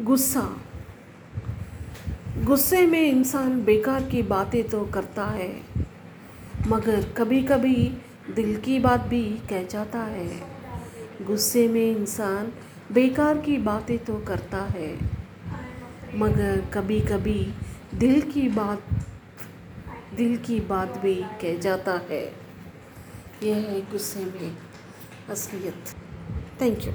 गुस्सा। गुस्से में इंसान बेकार की बातें तो करता है, मगर कभी कभी दिल की बात भी कह जाता है। गुस्से में इंसान बेकार की बातें तो करता है, मगर कभी कभी दिल की बात, दिल की बात भी कह जाता है। यह है गुस्से में असलियत। Thank you